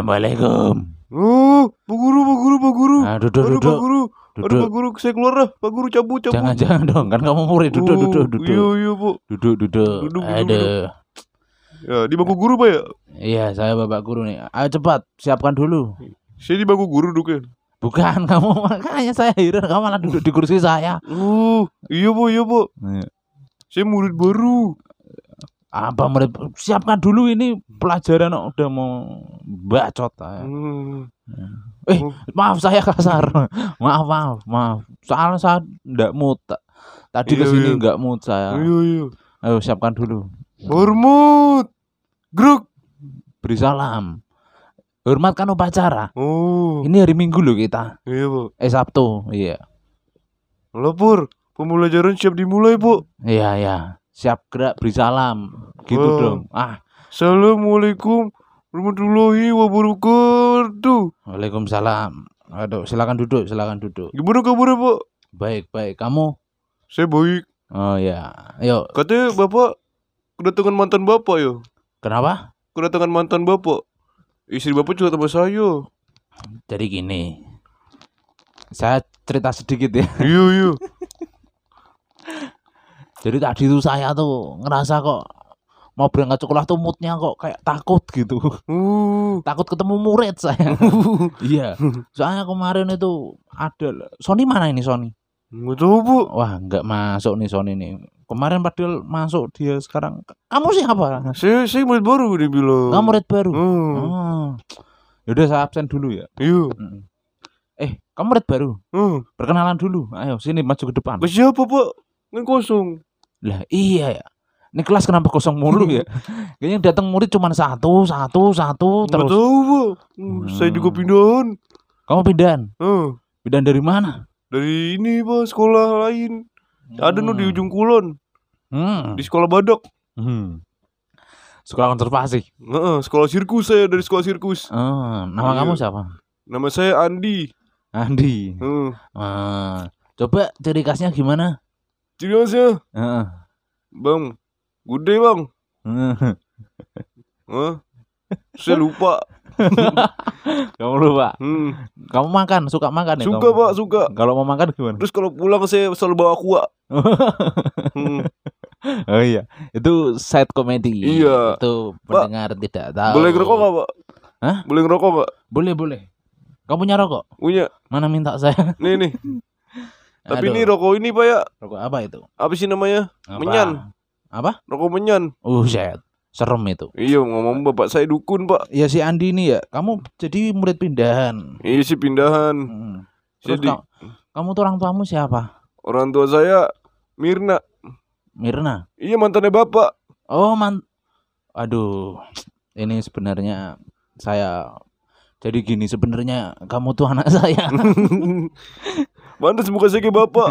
Assalamualaikum. Oh, Pak Guru, Pak Guru, Pak Guru. Ah, duduk, Aduh, Pak duduk. Guru. Aduh, Duduk. Pak Guru, saya keluar dah. Pak Guru cabut, cabut. Jangan jangan dong, kan kamu murid. Duduk, Oh, duduk, Iya, duduk. iya, Bu. Duduk, duduk. Duduk, duduk, Aduh. Ya, di bangku guru, Pak ya? Iya, saya Bapak Guru nih. Ayo cepat, siapkan dulu. Saya di bangku guru duduknya. Bukan kamu makanya saya heran kamu malah duduk di kursi saya. Oh, iya, Bu, iya, Bu. Saya murid baru. Apa murid siapkan dulu ini pelajaran udah mau bacot saya. Hmm. Eh, maaf saya kasar. maaf, maaf, maaf. Soalnya saya enggak mood. Tadi Iya, ke sini iya. enggak mood saya. Iya, iya. Ayo siapkan dulu. Hormat. Gruk. Beri salam. Hormatkan upacara. Oh, Ini hari Minggu loh kita. iya, Bu. Eh Sabtu, iya. Lapor. Pembelajaran siap dimulai, Bu. Iya, iya. Siap gerak beri salam. Gitu Oh. dong. Ah, Assalamualaikum warahmatullahi wabarakatuh. Waalaikumsalam. Aduh, silakan duduk, silakan duduk. Gimana kabarnya, Pak? Baik, baik. Kamu? Saya baik. Oh ya. Ayo, Katanya Bapak kedatangan mantan Bapak ya? kenapa? Kedatangan mantan Bapak. Istri Bapak juga sama saya. Jadi gini. Saya cerita sedikit ya. iya, iya. Jadi tadi tuh saya tuh ngerasa kok mau berangkat sekolah tuh moodnya kok kayak takut gitu. Uh. takut ketemu murid saya. iya. Soalnya kemarin itu ada Sony mana ini Sony? Bu. Wah, nggak masuk nih Sony nih. Kemarin padahal masuk dia sekarang. Kamu siapa? Saya saya murid baru dia bilang. Kamu murid baru. Hmm. Oh. Yaudah saya absen dulu ya. Iya. Eh, kamu murid baru. Hmm. Perkenalan dulu. Ayo sini maju ke depan. Siapa, Pak? Kan kosong. Lah iya ya. Ini kelas kenapa kosong mulu ya? Kayaknya yang datang murid cuma satu, satu, satu terus. tahu, Pak. Hmm, Saya juga Hmm. pindahan. Kamu pindahan? Hmm. Pindahan dari mana? Dari ini, Pak, sekolah lain. Ada no di Hmm. ujung kulon, Hmm. di sekolah badak. Hmm. Sekolah konservasi. Heeh, sekolah sirkus saya dari sekolah sirkus. Oh, nama Iya. kamu siapa? Nama saya Andi. Andi. Heeh. Ah, coba ciri khasnya gimana? Ciri khasnya, Heeh. Bang. Gede, Bang. Hah? Saya lupa. kamu lupa. Hmm. Kamu makan, suka makan ya? Suka, kamu? Pak, suka. Kalau mau makan gimana? Terus kalau pulang saya selalu bawa kuah. Hmm. oh iya, itu side comedy. Iya. Itu pendengar tidak tahu. Boleh ngerokok nggak, Pak? Hah? Boleh ngerokok nggak? Boleh, boleh. Kamu punya rokok? Punya. Mana minta saya? Nih, nih. Tapi Aduh, ini rokok ini, Pak ya. rokok apa itu? Apa sih namanya? Apa? Menyan. Apa? Rokok menyan. Oh, shit. Serem itu. Iya, ngomong bapak saya dukun, Pak. Ya si Andi ini ya, kamu jadi murid pindahan. Iya sih pindahan. Hmm. Terus Jadi ka- kamu tuh orang tuamu siapa? orang tua saya Mirna. Mirna. Iya mantannya bapak. Oh man, aduh, ini sebenarnya saya jadi gini sebenarnya kamu tuh anak saya. Mana muka saya kayak bapak.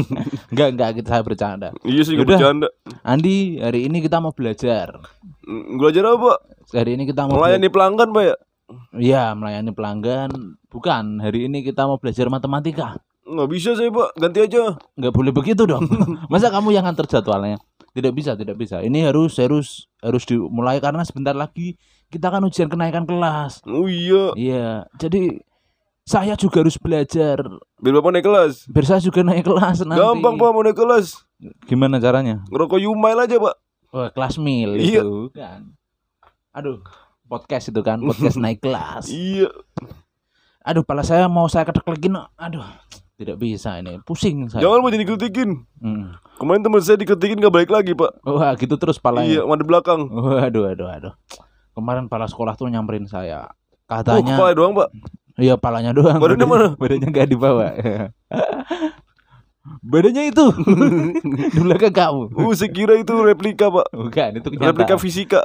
enggak enggak kita saya bercanda. iya sih, bercanda. Andi, hari ini kita mau belajar. Mm, Belajar apa? Hari ini kita mau Melayani pelanggan, Pak ya? Iya, melayani pelanggan. Bukan, hari ini kita mau belajar matematika. Nggak bisa saya, Pak. Ganti aja. Enggak boleh begitu dong. Masa kamu yang antar jadwalnya? Tidak bisa, tidak bisa. Ini harus harus harus dimulai karena sebentar lagi kita kan ujian kenaikan kelas. Oh iya. Iya, jadi saya juga harus belajar. Biar bapak naik kelas. Biar saya juga naik kelas nanti. Gampang, Pak, mau naik kelas. Gimana caranya? Ngerokok Yumail aja, Pak. Oh, kelas mil Iya. itu kan. Aduh, podcast itu kan, podcast naik kelas. Iya. Aduh, pala saya mau saya ketek-ketekin. Aduh, tidak bisa ini. Pusing saya. Jangan, Pak, jadi kritikin. Hmm. Kemarin teman saya dikritikin gak balik lagi, Pak. Wah, gitu terus palanya. Iya, mana belakang. Waduh, aduh, aduh. Kemarin pala sekolah tuh nyamperin saya. Oh, Katanya, kepala doang, Pak. Iya palanya doang. Badannya mana? Badannya nggak dibawa. Badannya itu di belakang kamu. Uh, saya kira itu replika, Pak. Bukan, itu Replika kenyataan. fisika.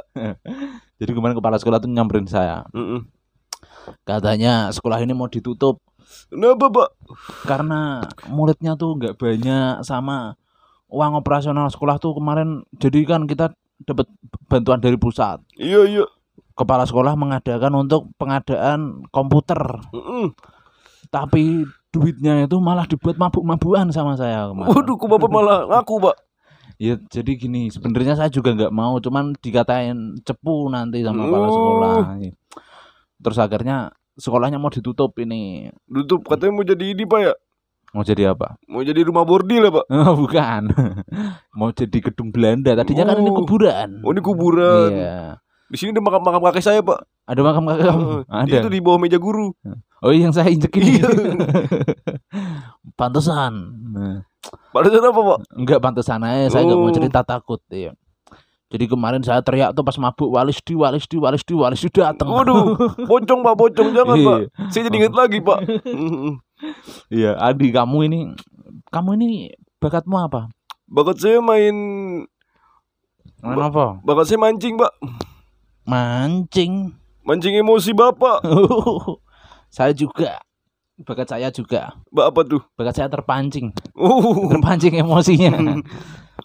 Jadi kemarin kepala sekolah tuh nyamperin saya. Mm-mm. Katanya sekolah ini mau ditutup Kenapa, Pak? karena muridnya tuh nggak banyak sama uang operasional sekolah tuh kemarin jadi kan kita dapat bantuan dari pusat. Iya, iya. Kepala sekolah mengadakan untuk pengadaan komputer, Mm-mm. tapi duitnya itu malah dibuat mabuk-mabukan sama saya kemarin. Waduh, kok Bapak malah ngaku, Pak? Ya jadi gini, sebenarnya saya juga nggak mau, cuman dikatain cepu nanti sama kepala Oh. sekolah. Terus akhirnya sekolahnya mau ditutup ini. Tutup katanya mau jadi ini pak ya. Mau jadi apa? Mau jadi rumah bordil ya pak. Oh, bukan. mau jadi gedung Belanda. Tadinya kan ini Oh. kuburan. Oh ini kuburan. Iya. Di sini ada makam makam kakek saya pak. Ada makam kakek kamu? Heeh. Ada. Itu di bawah meja guru. Oh, yang saya injek ini. Iya. pantesan. Nah, Padahal apa pak? enggak pantesan aja, saya nggak mau Oh. cerita takut, iya. Jadi kemarin saya teriak tuh pas mabuk walis di walis di walis di walis di datang. Waduh, pocong pak, pocong jangan pak. Iya. Saya jadi ingat lagi pak. Iya, Adi kamu ini kamu ini bakatmu apa? Bakat saya main, Main apa? bakat saya mancing pak. Mancing. Mancing emosi bapak. saya juga. Bakat saya juga. Apa tuh? Bakat saya terpancing. Uh, Terpancing emosinya.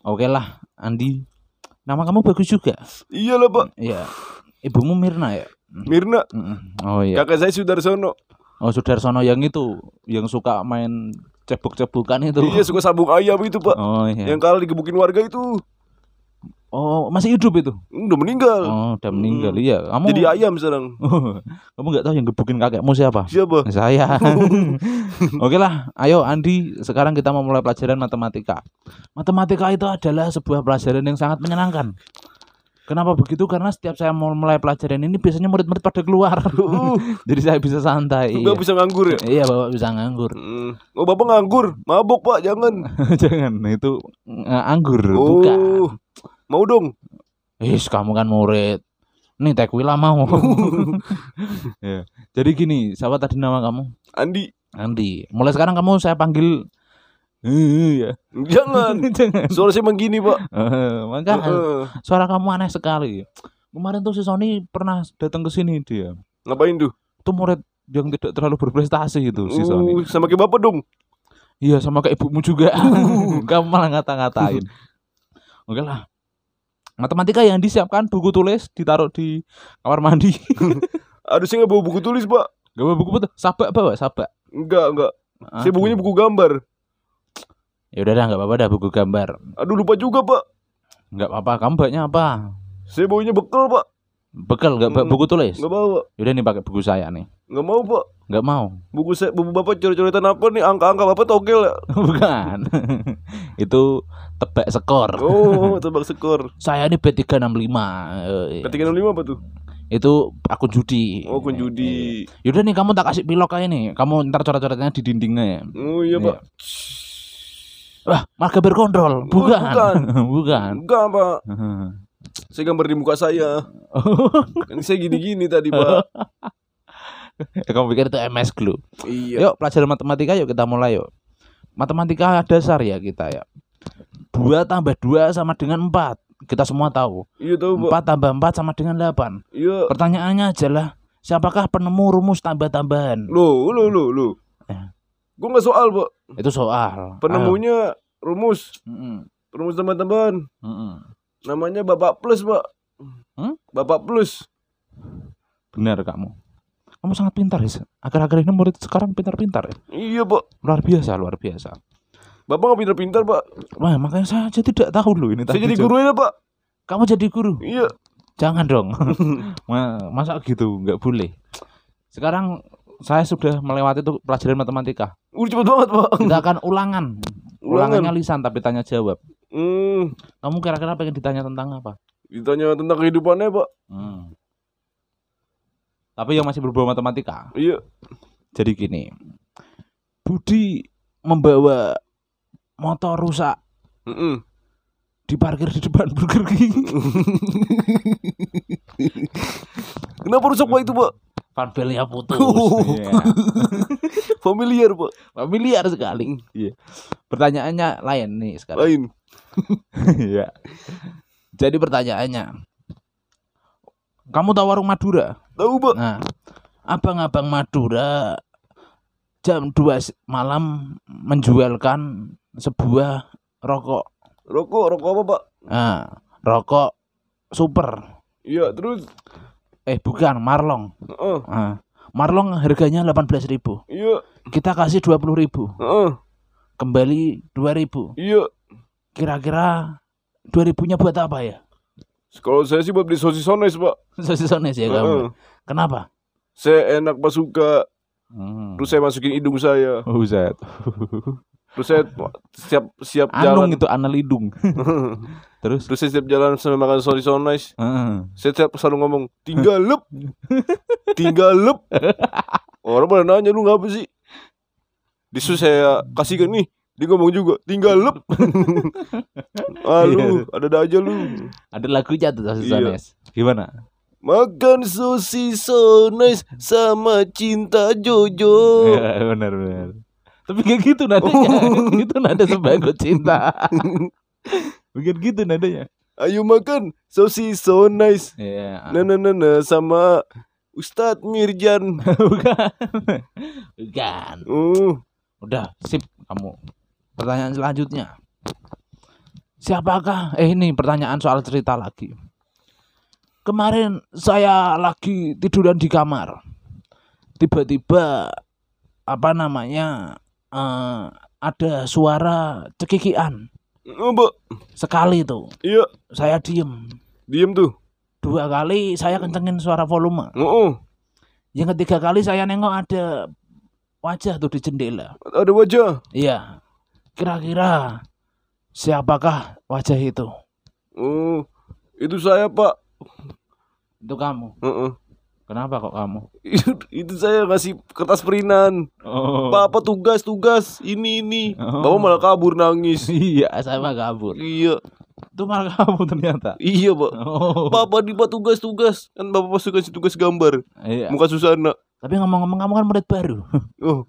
Oke lah, Andi. Nama kamu bagus juga. iyalah pak. Iya. Ibumu Mirna ya? Mirna, Mm-mm. Oh iya. kakak saya Sudarsono. Oh Sudarsono yang itu, yang suka main cebok-cebokan itu. Iya suka sabung ayam itu pak. Oh iya. Yang kalah digebukin warga itu. Oh masih hidup itu? Udah meninggal. Oh udah meninggal. Hmm. Iya. Kamu. Jadi ayam sekarang. kamu nggak tahu yang gebukin kakekmu siapa? Siapa? Saya. Oke lah, ayo Andi. Sekarang kita mau mulai pelajaran matematika. Matematika itu adalah sebuah pelajaran yang sangat menyenangkan. Kenapa begitu? Karena setiap saya mau mulai pelajaran ini biasanya murid-murid pada keluar. Uh, Jadi saya bisa santai. Bapak bisa nganggur ya? Iya, Bapak bisa nganggur. Hmm. Oh bapak nganggur, mabok pak, jangan. Jangan, itu eh, anggur, Oh, bukan. Mau dong. Is, kamu kan murid. Nih Tekwila mau. Ya. Jadi gini, siapa tadi nama kamu? Andi, Andi. Mulai sekarang kamu saya panggil Eh, ya. jangan. Jangan. Suara saya emang gini pak. Eh, maka suara kamu aneh sekali. Kemarin tuh si Sony pernah datang ke sini dia. Ngapain tuh? Itu murid yang tidak terlalu berprestasi itu si Sony. Uh, sama kayak bapak dong. Iya sama kayak ibumu juga. kamu malah ngata-ngatain. Oke lah. Matematika yang disiapkan buku tulis ditaruh di kamar mandi. Aduh saya nggak bawa buku tulis pak. Gak bawa buku betul. Sabak bawa sabak. Enggak, enggak. Ah, Saya bukunya buku gambar. Ya udah dah nggak apa-apa dah buku gambar. Aduh lupa juga pak. Nggak apa-apa. Kamu apa? Saya bawanya bekal pak. Bekal nggak bawa buku tulis. Nggak bawa. Yaudah nih pakai buku saya nih. Nggak mau pak. Nggak mau. Buku saya, buku bapak coret-coretan apa nih? Angka-angka bapak togel ya? Bukan. Itu tebak skor. Oh, tebak skor. Saya ini B365. Eh, Ketika 65 apa tuh? Itu akun judi. Oh, kun judi. Yaudah nih kamu tak kasih pilok aja nih. Kamu ntar coret-coretnya di dindingnya ya. Oh iya Iya. pak. Wah, marga berkontrol. Bukan. bukan. bukan. Enggak pak. Saya gambar di muka saya. Kan saya gini-gini tadi pak. Kamu pikir itu MS Glue. Iya. Yuk pelajaran matematika yuk kita mulai yuk. Matematika dasar ya kita ya. 2 tambah 2 sama dengan 4. Kita semua tahu. Iya tahu. 4 tambah 4 sama dengan 8. Iya. Pertanyaannya adalah siapakah penemu rumus tambah-tambahan? Lo, lo, lo, lo. Eh. Gue nggak soal pak. Itu soal. Penemunya rumus, Ayo. Mm-mm. rumus teman-teman. Mm-mm. Namanya Bapak Plus pak. Hmm? Bapak Plus. Benar kamu. Kamu sangat pintar ya. Akhir-akhir ini murid sekarang pintar-pintar ya. Iya pak. Luar biasa, luar biasa. Bapak nggak pintar-pintar pak. Wah, makanya saya aja tidak tahu loh ini Saya jadi guru ya pak. Kamu jadi guru? Iya. Jangan dong. Ma- Masa gitu? Nggak boleh. Sekarang saya sudah melewati tuh pelajaran matematika. Udah cepet banget pak. Kita akan ulangan. Ulangan. Ulangannya lisan tapi tanya jawab. Hmm. Kamu kira-kira pengen ditanya tentang apa? Ditanya tentang kehidupannya pak. Hmm. Tapi yang masih berbau matematika. Iya. Jadi gini. Budi membawa motor rusak Mm-mm. diparkir di depan Burger King. Kenapa rusak pak itu pak? Panbelnya putus. Oh. Iya. Familiar pak. Familiar sekali. Iya. Pertanyaannya lain nih sekarang. Lain. Iya. Jadi pertanyaannya, kamu tahu warung Madura? Tahu pak. Nah, abang-abang Madura jam 2 s- malam menjualkan sebuah rokok. Rokok, rokok apa pak? Nah, rokok super. Iya terus. Eh, bukan, Marlong. Heeh. Nah, Marlong harganya 18.000. Iya. Kita kasih 20.000. Heeh. Kembali 2.000. Iya. Kira-kira 2000-nya buat apa ya? Kalau saya sih buat beli sosis ones, Pak. Sosis ones ya kamu. Kenapa? Saya enak pas suka. Hmm. Terus saya masukin hidung saya. Buset. Terus saya siap siap Anung jalan. itu anal hidung. Terus Terus saya setiap jalan sambil makan sosis ones. Heeh. Saya tiap selalu ngomong tinggal lep, tinggal lep. Orang pada nanya lu ngapa sih? Disu saya kasih nih, dia ngomong juga tinggal lep. ah lu, ada ada aja lu. ada lagunya tuh sosis Iya. Gimana? Makan sosis ones sama cinta Jojo. Ya, benar benar. Tapi kayak gitu nadanya. itu nada sebagai cinta. Bukan gitu nadanya. Ayo makan sosis so nice. Iya. Nah, nah, nah, nah, sama Ustadz Mirjan. Bukan. Bukan. Uh, Udah, sip kamu. Pertanyaan selanjutnya. Siapakah? Eh ini pertanyaan soal cerita lagi. Kemarin saya lagi tiduran di kamar. Tiba-tiba apa namanya? eh, ada suara cekikian apa? sekali tuh. Iya, Saya diem. diem tuh. Dua kali saya kencengin suara volume. Oh, Yang ketiga kali saya nengok ada wajah tuh di jendela. ada wajah. Iya. Kira-kira siapakah wajah itu? Oh, itu saya pak. Itu kamu. Heeh. Kenapa kok kamu? itu, saya ngasih kertas perinan. Oh. Papa tugas tugas ini ini. Oh. Bapak malah kabur nangis. iya, saya mah kabur. iya, Itu malah kamu ternyata. iya pak. Oh. Papa di pak tugas tugas. Kan bapak pasti kasih tugas gambar. Iya. Muka Susana. Tapi ngomong-ngomong kamu kan murid baru. Oh.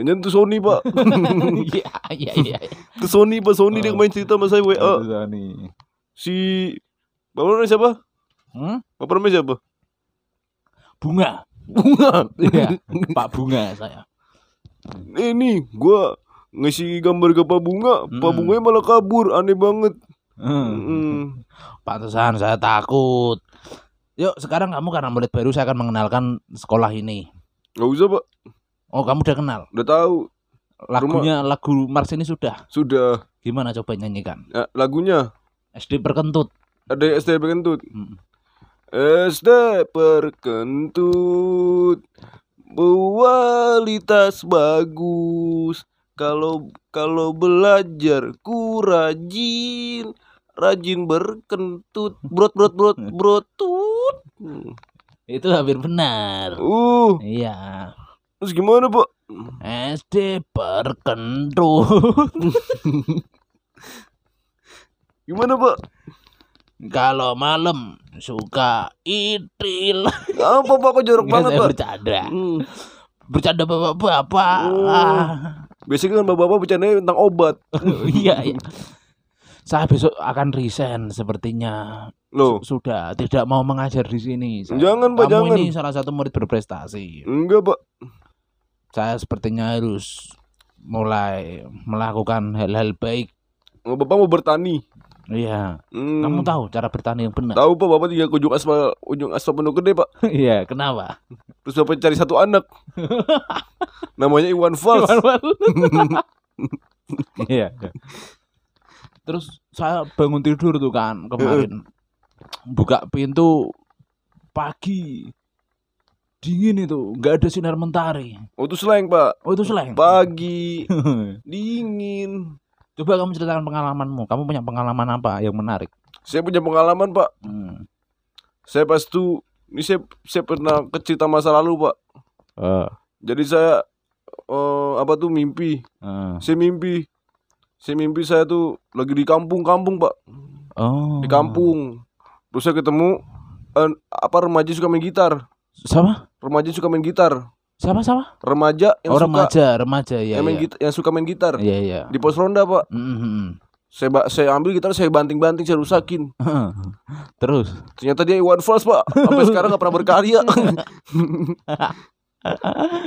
Nyanyian tuh Sony pak. Iya, iya, iya. Tuh Sony pak Sony dia Oh. main cerita sama saya WA. Sony. Si Bapak namanya siapa? Hmm? Bapak namanya siapa? Bunga. Bunga. Iya, Pak Bunga saya. Eh nih, gua ngasih gambar ke Pak Bunga, Pak Hmm. Bunganya malah kabur, aneh banget. Hmm. Hmm. Pantesan saya takut. Yuk, sekarang kamu karena murid baru saya akan mengenalkan sekolah ini. Gak usah pak, Oh, kamu udah kenal. udah tahu. Lagunya lagu Mars ini sudah. Sudah. Gimana coba nyanyikan? Ya, lagunya SD Perkentut. ada SD Perkentut. Hmm. SD Perkentut, kualitas bagus. Kalau kalau belajar ku rajin, rajin berkentut, brot brot brot brotut. Itu hampir benar. Uh, Iya. Terus gimana pak? SD Perkentut. Gimana pak? Kalau malam suka itil. Apa pak kok jorok banget pak? bercanda. Hmm. Bercanda bapak-bapak. Oh. Biasanya kan bapak-bapak bercandanya tentang obat. iya, iya. Saya besok akan resign sepertinya. Loh, Su- Sudah tidak mau mengajar di sini. Saya- Jangan, Pak, Kamu jangan. ini salah satu murid berprestasi. enggak pak. Saya sepertinya harus mulai melakukan hal-hal baik. Oh, bapak mau bertani. Iya. Hmm. Kamu tahu cara bertani yang benar? Tahu pak, bapak tinggal ke ujung aspal, ujung aspal pondok gede pak. Iya, kenapa? Terus bapak cari satu anak. Namanya Iwan Fals. Iya. Terus saya bangun tidur tuh kan kemarin. Buka pintu pagi. Dingin itu, nggak ada sinar mentari. Oh itu slang pak. Oh itu selain. Pagi, dingin. Coba kamu ceritakan pengalamanmu. Kamu punya pengalaman apa yang menarik? Saya punya pengalaman pak. Hmm. Saya pas tuh, ini saya, saya pernah kecerita masa lalu pak. Eh, Jadi saya eh, apa tuh mimpi. eh. Saya mimpi. Saya mimpi saya tuh lagi di kampung-kampung pak. Oh. Di kampung. Terus saya ketemu eh, apa remaja suka main gitar. Siapa? Remaja suka main gitar. Siapa siapa? Remaja yang oh, suka remaja, remaja ya. yang, main ya. git- yang suka main gitar. Iya, iya. Di pos ronda pak. Mhm. Saya ba- saya ambil gitar saya banting-banting saya rusakin. Terus Ternyata dia Iwan Fals pak. Sampai sekarang nggak pernah berkarya.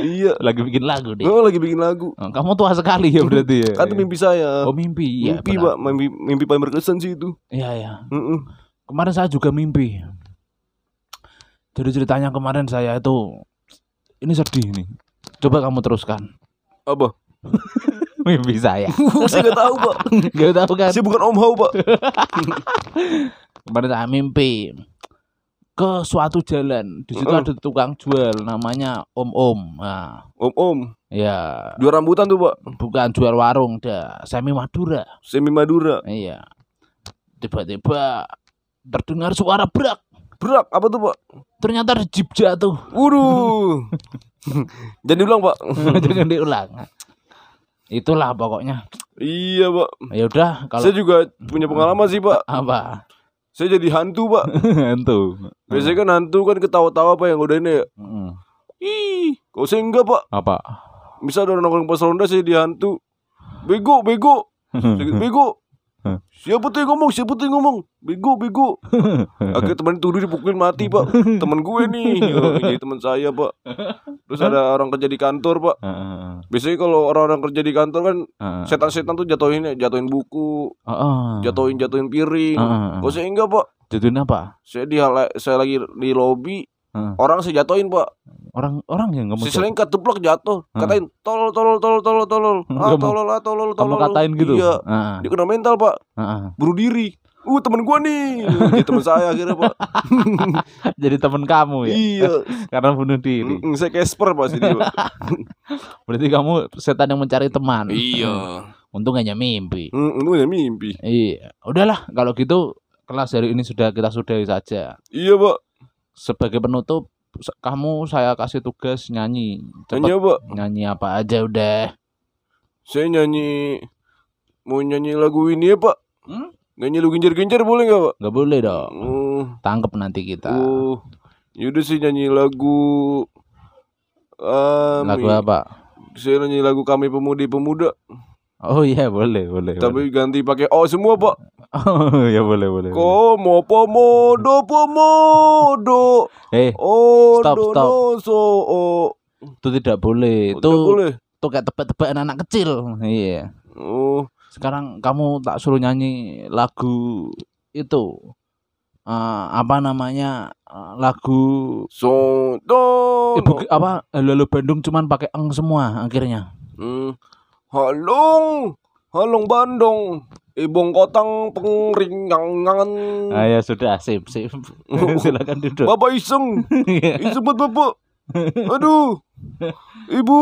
iya. lagi bikin lagu deh. Oh, lagi bikin lagu. Oh, Kamu tua sekali ya berarti ya. Kan itu mimpi saya. Oh mimpi, iya. mimpi benar. pak, mimpi, mimpi paling berkesan sih itu. Iya, iya. Mm-mm. Kemarin saya juga mimpi. Jadi ceritanya kemarin saya itu ini sedih nih. Coba kamu teruskan. Apa? Mimpi saya. saya nggak tahu pak. Gak tahu kan? Saya bukan Om Hao pak. Kemarin saya mimpi ke suatu jalan. Di situ ada tukang jual namanya Om Om. Nah, Om Om. ya Jual rambutan tuh pak. bukan jual warung dah, semi Madura. Semi Madura. Iya. Tiba-tiba terdengar suara brak. Berak apa tuh pak? Ternyata ada jeep jatuh. Waduh. Jadi ulang pak. Jangan diulang. Itulah pokoknya. iya pak. Ya udah kalau Saya juga punya pengalaman sih pak. apa? Saya jadi hantu pak. Hantu. Biasanya kan hantu kan ketawa-tawa pak yang godainnya ya. Heeh. Ih, kok saya enggak pak. Apa? Bisa ada orang nongkrong pas ronda saya dihantu. Bego, bego. Saya Siapa tuh yang ngomong? Siapa tuh yang ngomong? Bego, bego. Akhirnya teman tuduh dipukulin mati, Pak. Temen gue nih. Oh, jadi teman saya, Pak. Terus ada orang kerja di kantor, Pak. Biasanya kalau orang-orang kerja di kantor kan setan-setan tuh jatuhin jatuhin buku, Heeh. jatuhin jatuhin piring. Heeh. Kok saya enggak, Pak. Jatuhin apa? Saya di saya lagi di lobi, Heeh. orang saya jatuhin, Pak. Orang orang yang ngomong Si selengkat teplak jatuh. Heeh. Katain tolol tolol tolol tolol tolol. Ah, Kamu- tolol ah, tolol kamu tolol. katain gitu. Iya. Heeh. Dia kena mental, Pak. Heeh. bunuh diri. Uh temen gua nih, jadi temen saya akhirnya pak. Jadi teman kamu ya. iya, Karena bunuh diri. Mm-mm, saya Casper pas ini pak. Berarti kamu setan yang mencari teman. iya, Untung hanya mimpi. Mm, itu ya mimpi. Iya. Udahlah kalau gitu kelas hari ini sudah kita sudahi saja. Iya pak, Sebagai penutup kamu saya kasih tugas nyanyi. Cepet nyanyi pak. nyanyi apa aja udah. Saya nyanyi, mau nyanyi lagu ini ya pak. Hmm? Nyanyi lu genjar-genjar boleh nggak pak? Nggak boleh dong. Oh, Tangkep nanti kita. oh, yaudah sih nyanyi lagu. Um, Lagu apa? Saya nyanyi lagu kami pemudi-pemuda, Oh iya boleh boleh. boleh. tapi ganti pakai oh semua pak. Oh ya boleh boleh. boleh. Komo pomodo pomodo. Eh Oh, Stop, stop. so, oh, itu tidak boleh. oh, Itu tidak boleh. tuh kayak tebak-tebakan anak kecil. Iya. Oh, Sekarang kamu tak suruh nyanyi lagu itu Eh, apa namanya eh, lagu so, do, ibu apa halo halo Bandung cuman pakai eng semua akhirnya Hmm. Halong, halong Bandung, ibong kotang pengringangan. ah, ya sudah sip sip silakan duduk Bapak iseng, Iya. iseng buat bapak. Aduh, ibu,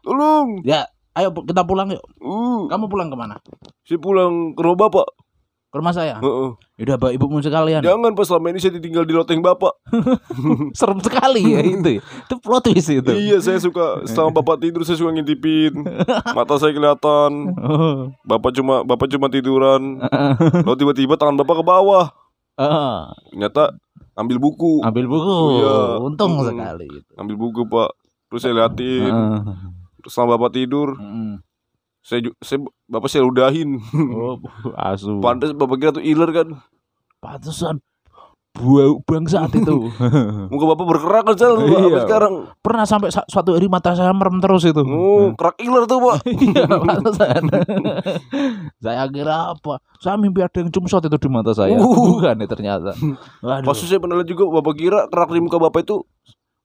tolong. ya ayo kita pulang yuk Uh, kamu pulang ke mana saya pulang ke rumah bapak. Ke rumah saya Heeh. udah bawa ibumu sekalian Jangan pas selama ini saya ditinggal di loteng bapak. serem sekali ya itu itu plot twist itu Iya, saya suka sama bapak tidur saya suka ngintipin. Mata saya kelihatan. oh. Bapak cuma bapak cuma tiduran. Lalu tiba-tiba tangan bapak ke bawah. Ah, Ternyata ambil buku. ambil buku Iya. untung Mm. sekali itu Ambil buku, Pak. Terus saya liatin. Ah. Terus sama bapak tidur, Mm. Saya saya bapak saya ludahin. oh asu Pantes bapak kira tuh iler kan. pantesan buah bangsat itu Muka bapak berkerak kan. Iya. Sekarang. pernah sampai sa- suatu hari mata saya merem terus itu Oh, kerak iler tuh, Pak. Iya, pantesan. saya kira apa? Saya mimpi ada yang cumsot itu di mata saya. Uh. Bukan ya ternyata. Waduh. Pas saya pernah juga bapak kira kerak di muka bapak itu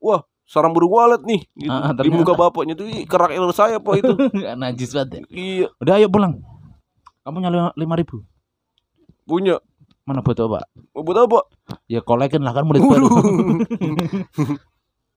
wah, sarang burung walet nih gitu. Ah, Di muka bapaknya tuh ih, kerak iler saya, Pak itu. Najis banget ya. iya, Udah ayo pulang. Kamu nyala lima ribu. punya. Mana buat apa? Buat apa? Ya kolekin lah kan murid baru.